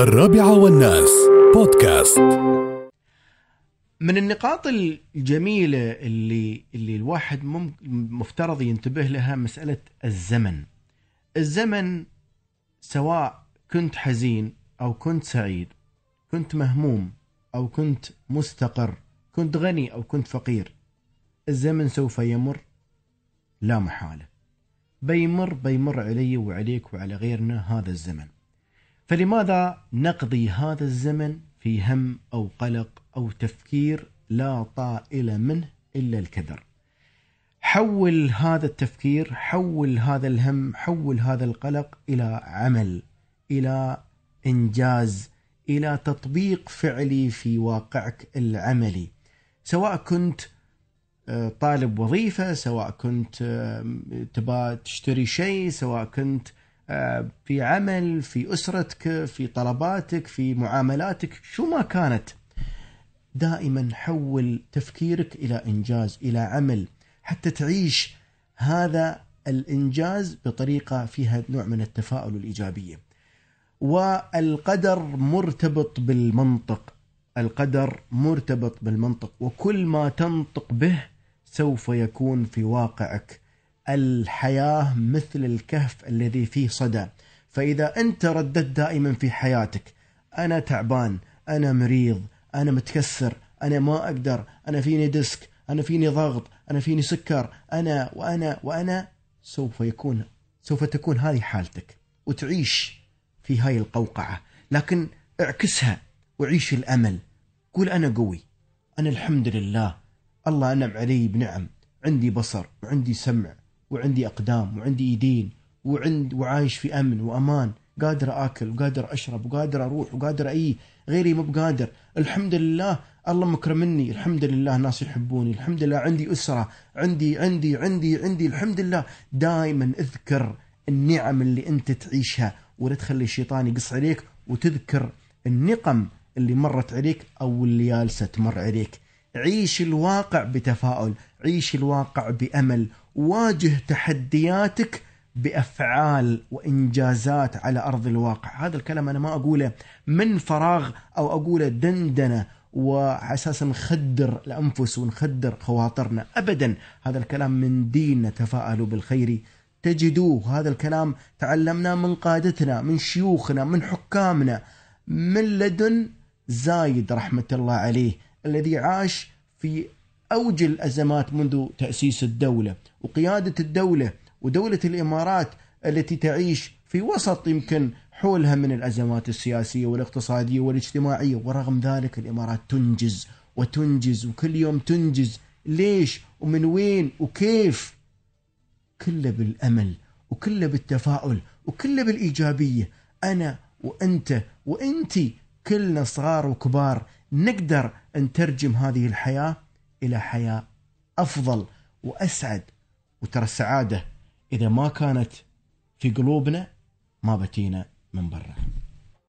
الرابعة والناس بودكاست من النقاط الجميلة اللي اللي الواحد مفترض ينتبه لها مسألة الزمن. الزمن سواء كنت حزين أو كنت سعيد، كنت مهموم أو كنت مستقر، كنت غني أو كنت فقير. الزمن سوف يمر لا محالة. بيمر بيمر علي وعليك وعلى غيرنا هذا الزمن. فلماذا نقضي هذا الزمن في هم أو قلق أو تفكير لا طائل منه إلا الكدر. حول هذا التفكير، حول هذا الهم، حول هذا القلق إلى عمل، إلى إنجاز، إلى تطبيق فعلي في واقعك العملي. سواء كنت آه، طالب وظيفة سواء كنت آه، تبى تشتري شيء سواء كنت في عمل في أسرتك في طلباتك في معاملاتك شو ما كانت دائما حول تفكيرك إلى إنجاز إلى عمل حتى تعيش هذا الإنجاز بطريقة فيها نوع من التفاؤل والإيجابية والقدر مرتبط بالمنطق القدر مرتبط بالمنطق وكل ما تنطق به سوف يكون في واقعك. الحياة مثل الكهف الذي فيه صدى. فإذا أنت رددت دائما في حياتك أنا تعبان أنا مريض أنا متكسر أنا ما أقدر أنا فيني ديسك أنا فيني ضغط أنا فيني سكر أنا وأنا وأنا سوف يكون سوف تكون هذه حالتك وتعيش في هاي القوقعة. لكن اعكسها وعيش الأمل. قول أنا قوي. أنا الحمد لله. الله أنعم علي بنعم. عندي بصر وعندي سمع وعندي أقدام وعندي إيدين وعند وعايش في أمن وأمان قادر آكل وقادر أشرب وقادر أروح وقادر أي غيري مو بقادر. الحمد لله الله مكرمني الحمد لله ناس يحبوني. الحمد لله عندي أسرة. عندي عندي عندي عندي. الحمد لله. دائما أذكر النعم اللي أنت تعيشها ولا تخلي الشيطان يقص عليك وتذكر النقم اللي مرت عليك أو اللي جالسة تمر عليك. عيش الواقع بتفاؤل. عيش الواقع بأمل. واجه تحدياتك بأفعال وإنجازات على أرض الواقع. هذا الكلام أنا ما أقوله من فراغ أو أقوله دندنة وعلى أساس نخدر الأنفس ونخدر خواطرنا. ابدا هذا الكلام من ديننا تفاءلوا بالخير. تجدوه هذا الكلام تعلمناه من قادتنا من شيوخنا من حكامنا من لدن زايد رحمة الله عليه الذي عاش في أوج الأزمات منذ تأسيس الدولة وقيادة الدولة ودولة الإمارات التي تعيش في وسط يمكن حولها من الأزمات السياسية والاقتصادية والاجتماعية ورغم ذلك الإمارات تنجز وتنجز وكل يوم تنجز. ليش؟ ومن وين؟ وكيف؟ كله بالأمل وكله بالتفاؤل وكله بالإيجابية. أنا وأنت وأنتي كلنا صغار وكبار نقدر نترجم هذه الحياة إلى حياة أفضل وأسعد. وترى السعادة إذا ما كانت في قلوبنا ما بتينا من برا.